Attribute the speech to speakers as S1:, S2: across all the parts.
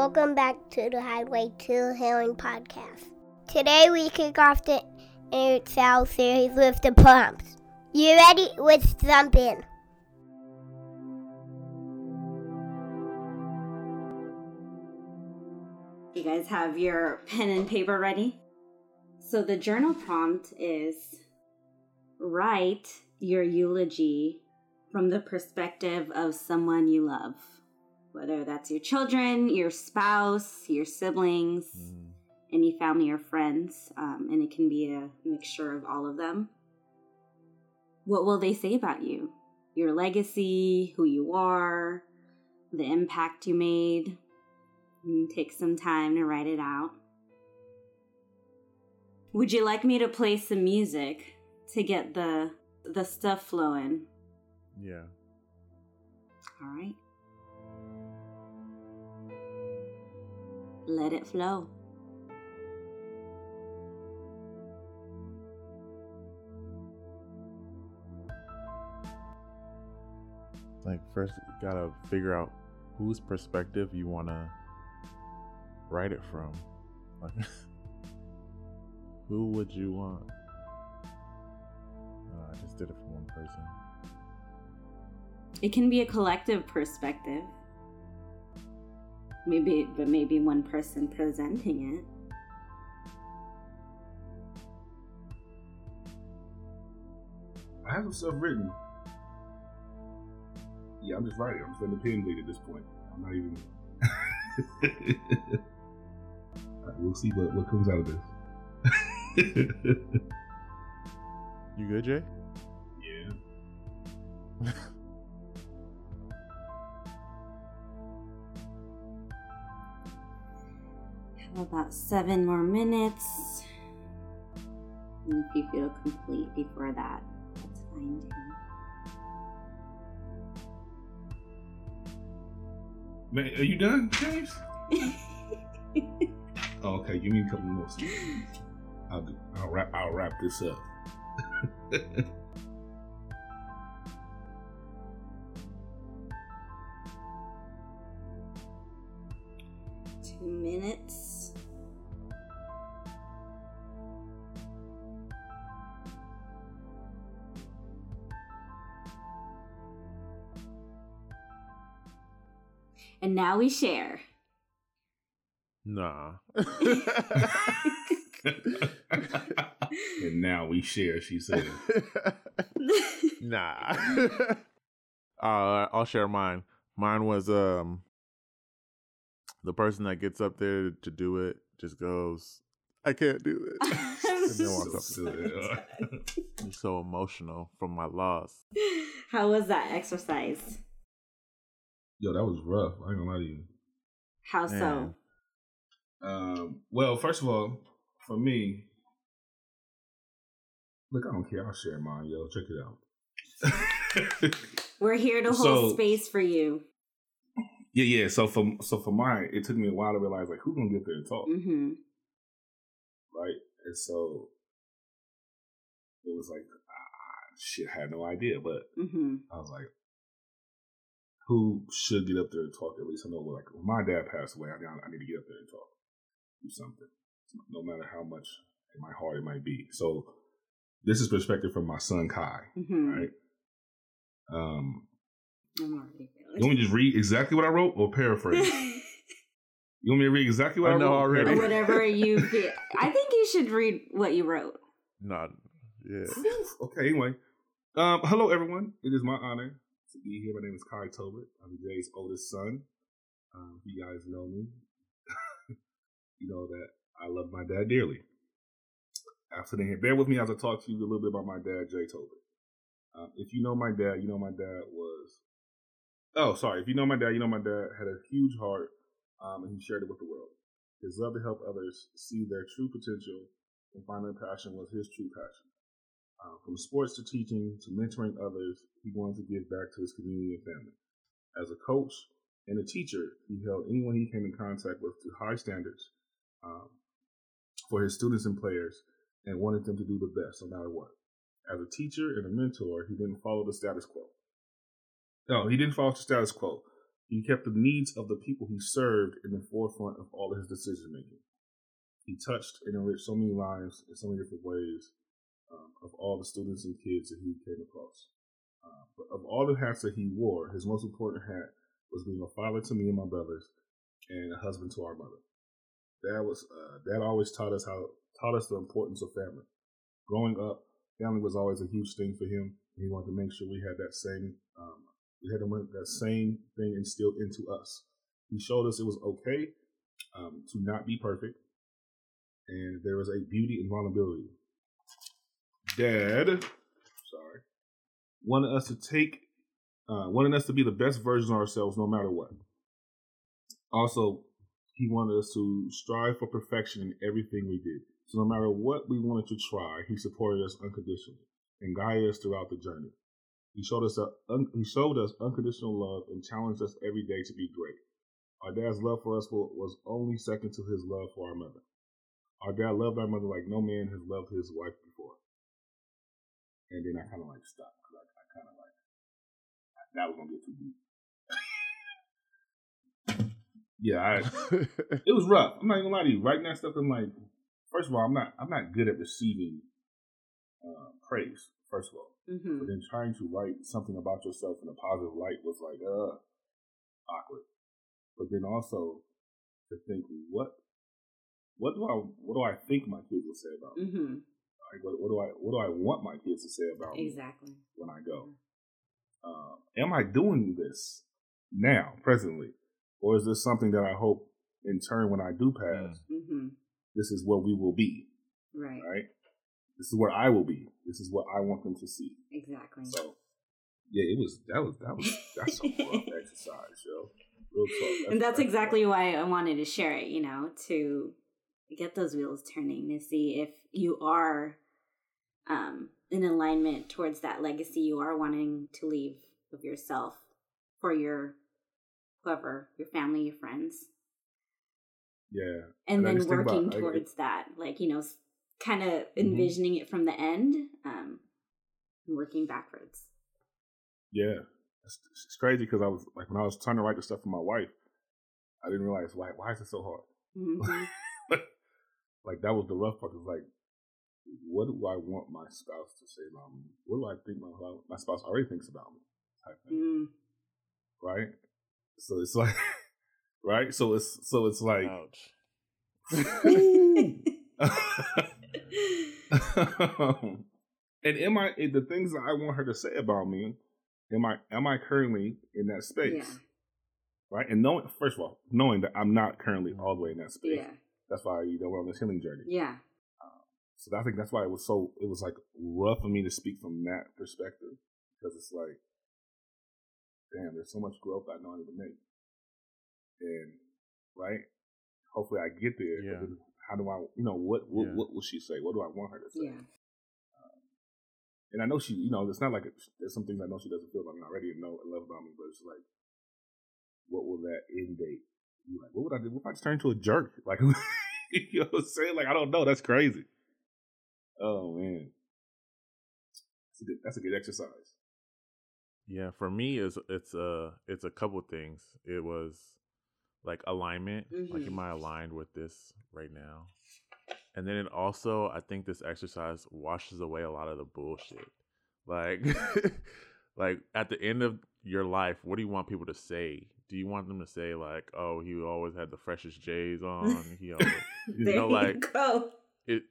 S1: Welcome back to the Highway to Healing podcast. Today we kick off the Cell series with the prompts. You ready? Let's jump in.
S2: You guys have your pen and paper ready? So the journal prompt is write your eulogy from the perspective of someone you love, whether that's your children, your spouse, your siblings, mm. any family or friends, um, and it can be a mixture of all of them. What will they say about you? Your legacy, who you are, the impact you made. And take some time to write it out. Would you like me to play some music to get the the stuff flowing?
S3: Yeah.
S2: All right. Let it flow.
S3: Like first you gotta figure out whose perspective you wanna write it from. Like who would you want? Uh, I just did it from one person.
S2: It can be a collective perspective. Maybe, but maybe one person presenting it.
S4: I have some stuff written. Yeah, I'm just writing. I'm just letting the pen bleed at this point. I'm not even. we'll see what, what comes out of this.
S3: you good, Jay?
S4: Yeah.
S2: about seven more minutes. And if you feel complete before that, that's fine too.
S4: Man, are you done, James? oh, okay, give me a couple more. I'll, I'll wrap. I'll wrap this up.
S2: Two minutes. And now we share.
S3: Nah.
S4: and now we share, she said.
S3: nah. uh, I'll share mine. Mine was um the person that gets up there to do it just goes, I can't do it. and then walks up I'm so emotional from my loss.
S2: How was that exercise?
S4: Yo, that was rough. I ain't gonna lie to you.
S2: How so?
S4: Um, well, first of all, for me, look, I don't care. I'll share mine, yo. Check
S2: it out. We're here to hold so, space for you.
S4: Yeah, yeah. So for so for mine, it took me a while to realize like who's gonna get there and talk, mm-hmm. right? And so it was like, ah, shit, I had no idea, but mm-hmm. I was like, who should get up there and talk. At least I know, like, when my dad passed away, I, I need to get up there and talk, do something, no matter how much in my heart it might be. So this is perspective from my son Kai, mm-hmm. right? Um, you want me to just read exactly what I wrote or paraphrase? you want me to read exactly what I, I know
S3: already?
S2: Whatever you feel. I think you should read what you wrote.
S3: Not, yeah.
S4: okay. Anyway, um, hello everyone. It is my honor to be here. My name is Kai Tobit. I'm Jay's oldest son. Um, you guys know me. you know that I love my dad dearly. After the bear with me as I talk to you a little bit about my dad, Jay Tobit. Um, if you know my dad, you know my dad was. Oh, sorry. If you know my dad, you know my dad had a huge heart, um, and he shared it with the world. His love to help others see their true potential and find their passion was his true passion. Uh, from sports to teaching to mentoring others, he wanted to give back to his community and family. As a coach and a teacher, he held anyone he came in contact with to high standards um, for his students and players and wanted them to do the best no matter what. As a teacher and a mentor, he didn't follow the status quo. No, he didn't follow the status quo. He kept the needs of the people he served in the forefront of all of his decision making. He touched and enriched so many lives in so many different ways um, of all the students and kids that he came across. Uh, but of all the hats that he wore, his most important hat was being a father to me and my brothers, and a husband to our mother. Dad was uh, dad always taught us how taught us the importance of family. Growing up, family was always a huge thing for him. He wanted to make sure we had that same um, we had that same thing instilled into us. He showed us it was okay um, to not be perfect, and there was a beauty in vulnerability. Dad, sorry, wanted us to take, uh, wanted us to be the best version of ourselves, no matter what. Also, he wanted us to strive for perfection in everything we did. So no matter what we wanted to try, he supported us unconditionally and guided us throughout the journey. He showed us a, un, he showed us unconditional love and challenged us every day to be great. Our dad's love for us was only second to his love for our mother. Our dad loved our mother like no man has loved his wife before. And then I kind of like stopped because I, I kind of like that was gonna get too deep. Yeah, I, it was rough. I'm not gonna lie to you. Writing that stuff, I'm like, first of all, I'm not I'm not good at receiving uh, praise. First of all, mm-hmm. but then trying to write something about yourself in a positive light was like, uh, awkward. But then also to think, what what do I what do I think my kids will say about me? Mm-hmm. Like, what, what, do I what do I want my kids to say about
S2: me? Exactly.
S4: When I go, uh, am I doing this now, presently? Or is this something that I hope in turn when I do pass, mm-hmm. this is where we will be?
S2: Right.
S4: Right? This is where I will be. This is what I want them to see.
S2: Exactly.
S4: So yeah, it was that was that was that's a rough exercise, yo.
S2: Real talk. That's and that's exactly why I wanted to share it, you know, to get those wheels turning to see if you are um in alignment towards that legacy you are wanting to leave of yourself for your whoever, your family, your friends.
S4: Yeah.
S2: And, and then working about, towards I, that, like, you know, kind of mm-hmm. envisioning mm-hmm. it from the end um, and working backwards.
S4: Yeah. It's, it's crazy because I was like, when I was trying to write the stuff for my wife, I didn't realize why, why is it so hard? Mm-hmm. like, that was the rough part. It was like, what do I want my spouse to say about me? What do I think my, my spouse already thinks about me? Type thing. Mm. Right? So it's like, right? So it's so it's like, ouch. and am I the things that I want her to say about me? Am I am I currently in that space? Yeah. Right, and knowing first of all, knowing that I'm not currently all the way in that space. Yeah. That's why you know we're on this healing journey.
S2: Yeah.
S4: So I think that's why it was so it was like rough for me to speak from that perspective because it's like damn, there's so much growth I know I need to make. And right, hopefully I get there. Yeah. how do I, you know, what what, yeah. what will she say? What do I want her to say? Yeah. Um, and I know she, you know, it's not like a, there's some things I know she doesn't feel like I'm not ready know and love about me, but it's like, what will that end date be like? What would I do? What if I just turn into a jerk? Like, you know what I'm saying? Like, I don't know. That's crazy. Oh man, that's a good, that's a good exercise.
S3: Yeah, for me is it's a it's a couple things. It was like alignment, mm-hmm. like am I aligned with this right now? And then it also I think this exercise washes away a lot of the bullshit. Like like at the end of your life, what do you want people to say? Do you want them to say like, "Oh, he always had the freshest J's on"? He always, you know, like go. it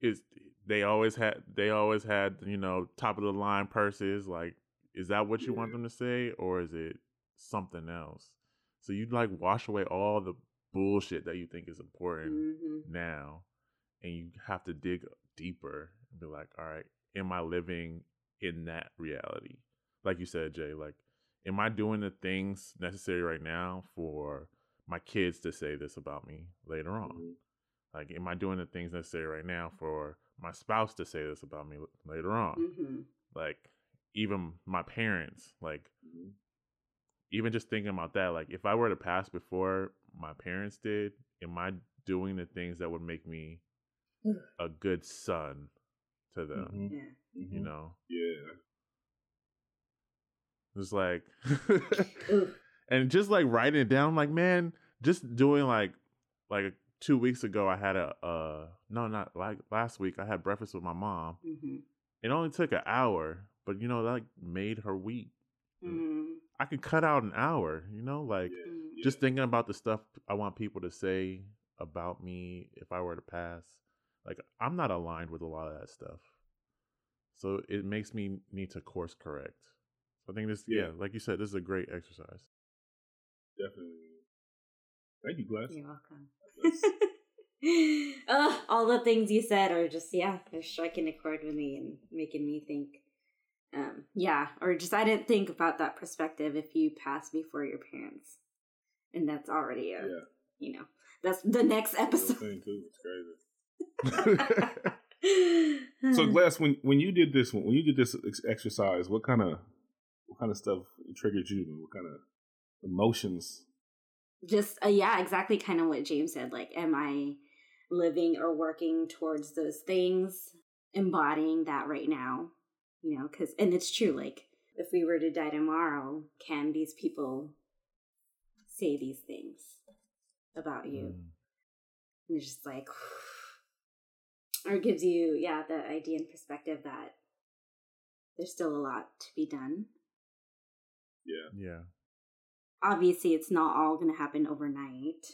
S3: is. They always had. They always had. You know, top of the line purses. Like is that what you want them to say, or is it something else? So you like wash away all the bullshit that you think is important mm-hmm. now, and you have to dig deeper and be like, all right, am I living in that reality? Like you said, Jay, like, am I doing the things necessary right now for my kids to say this about me later on? Mm-hmm. Like, am I doing the things necessary right now for my spouse to say this about me later on? Mm-hmm. Like, even my parents like mm-hmm. even just thinking about that like if i were to pass before my parents did am i doing the things that would make me a good son to them mm-hmm. You mm-hmm. know
S4: yeah
S3: it's like and just like writing it down, like man, just doing like like two weeks ago, I had a uh no, not like last week. I had breakfast with my mom.
S2: Mm-hmm.
S3: It only took an hour, but you know that like made her week.
S2: Mm-hmm.
S3: I could cut out an hour, you know, like
S4: Yeah,
S3: just thinking about the stuff I want people to say about me if I were to pass. Like I'm not aligned with a lot of that stuff. So it makes me need to course correct. So I think this yeah,
S4: Yeah.
S3: like you said, this is a great exercise.
S4: definitely. Thank you, Glass.
S2: You're welcome. Ugh, all the things you said are just yeah, they're striking a chord with me and making me think. Um, yeah, or just I didn't think about that perspective if you pass before your parents, and that's already a
S4: yeah.
S2: you know that's the next episode.
S4: thing too. It's crazy. So, Glass, when when you did this, when you did this ex- exercise, what kind of what kind of stuff triggered you? What kind of emotions?
S2: Just uh, yeah exactly kind of what james said like am i living or working towards those things embodying that right now you know because and it's true like if we were to die tomorrow can these people say these things about you
S3: Mm.
S2: and it's just like or it gives you yeah the idea and perspective that there's still a lot to be done
S4: Yeah,
S3: Yeah.
S2: Obviously it's not all going to happen overnight.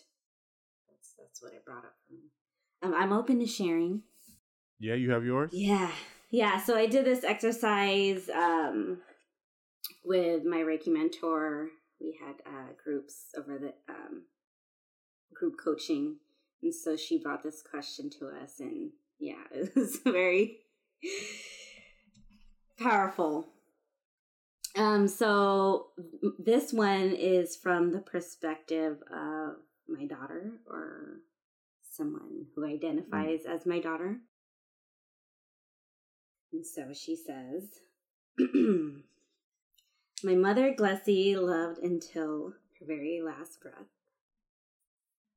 S2: That's that's what it brought up for me. Um, I'm open to sharing.
S3: Yeah, you have yours?
S2: Yeah, yeah. So I did this exercise um, with my Reiki mentor. We had uh, groups over the um, group coaching, and so she brought this question to us, and yeah, it was very powerful. Um, so this one is from the perspective of my daughter or someone who identifies as my daughter. And so she says, My mother, Glecie, loved until her very last breath.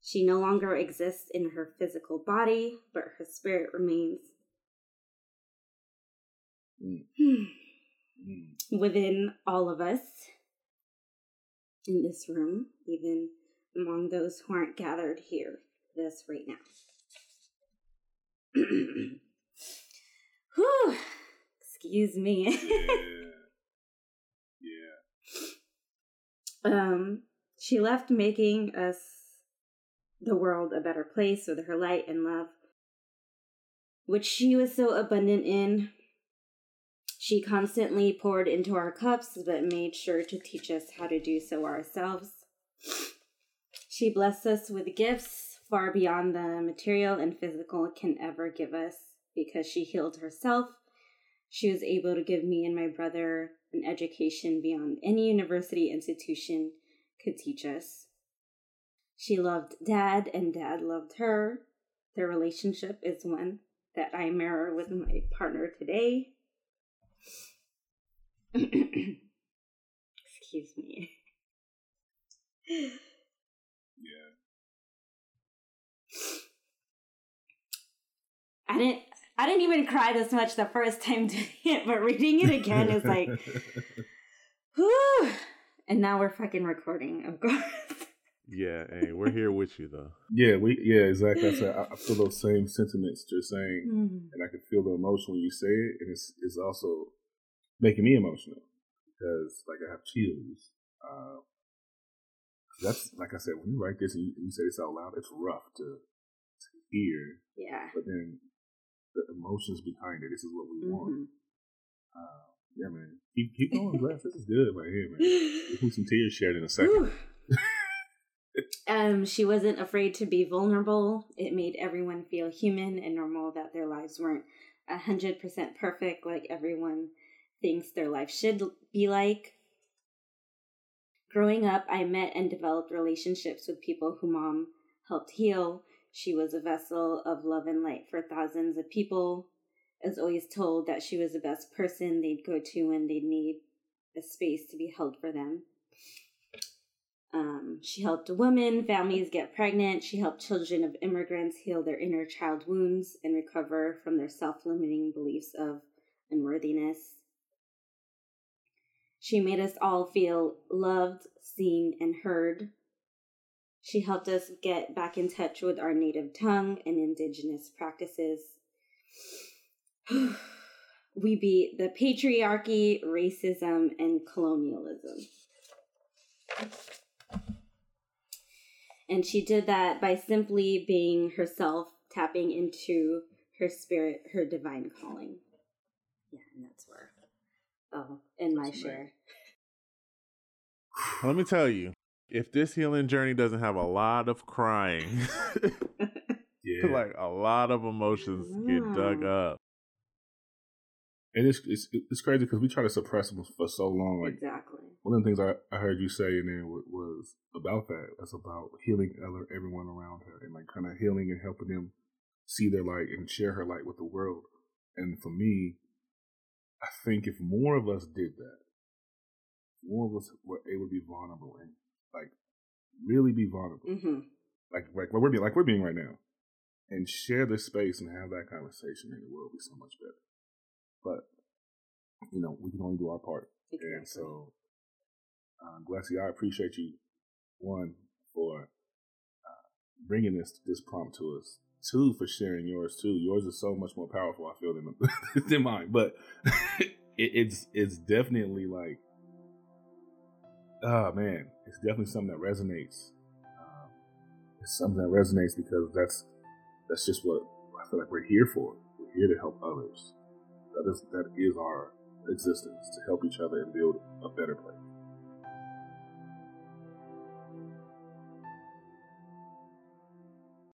S2: She no longer exists in her physical body, but her spirit remains
S4: Mm. Mm.
S2: within all of us in this room, even among those who aren't gathered here with us right now. Whew. Excuse me.
S4: yeah, yeah.
S2: um, she left making us the world a better place with her light and love, which she was so abundant in. She constantly poured into our cups, but made sure to teach us how to do so ourselves. She blessed us with gifts far beyond the material and physical can ever give us because she healed herself. She was able to give me and my brother an education beyond any university institution could teach us. She loved dad, and dad loved her. Their relationship is one that I mirror with my partner today. Excuse me.
S4: Yeah.
S2: I didn't I didn't even cry this much the first time doing it, but reading it again is like whew. And now we're fucking recording, of course.
S3: Yeah, hey, we're here with you though.
S4: yeah, we yeah, exactly. I, said, I I feel those same sentiments you're saying,
S2: Mm.
S4: and I can feel the emotion when you say it, and it's it's also making me emotional because like I have chills. Uh, that's like I said, when you write this and you, you say this out loud, it's rough to to hear,
S2: Yeah.
S4: but then the emotions behind it. This is what we want.
S2: Mhm.
S4: Uh, yeah, man. Keep keep going, Glass. This is good right here, man. We'll put some tears shared in a second.
S2: Whew. Um, she wasn't afraid to be vulnerable. It made everyone feel human and normal that their lives weren't a hundred percent perfect like everyone thinks their life should be like. Growing up, I met and developed relationships with people who mom helped heal. She was a vessel of love and light for thousands of people. I was always told that she was the best person they'd go to when they'd need a space to be held for them. Um, she helped women, families get pregnant. She helped children of immigrants heal their inner child wounds and recover from their self limiting beliefs of unworthiness. She made us all feel loved, seen, and heard. She helped us get back in touch with our native tongue and indigenous practices. we beat the patriarchy, racism, and colonialism. And she did that by simply being herself, tapping into her spirit, her divine calling. Yeah, and that's where. Oh, and my share.
S3: Let me tell you, if this healing journey doesn't have a lot of crying,
S4: Yeah.
S3: like a lot of emotions get dug up.
S4: And it's it's, it's crazy because we try to suppress them for so long. Like
S2: Exactly.
S4: one of the things I, I heard you say in there was, was about that. That's about healing other, everyone around her and like kind of healing and helping them see their light and share her light with the world. And for me, I think if more of us did that, more of us were able to be vulnerable and like really be vulnerable,
S2: Mm-hmm.
S4: like like what we're being like we're being right now, and share this space and have that conversation, and the world would be so much better. But you know, we can only do our part. And so, uh, Glecie, I appreciate you, one, for uh, bringing this this prompt to us. Two, for sharing yours too. Yours is so much more powerful, I feel, than, than mine. But it, it's it's definitely like, oh man, it's definitely something that resonates. Um, it's something that resonates because that's that's just what I feel like we're here for. We're here to help others. That is that is our existence to help each other and build a better place.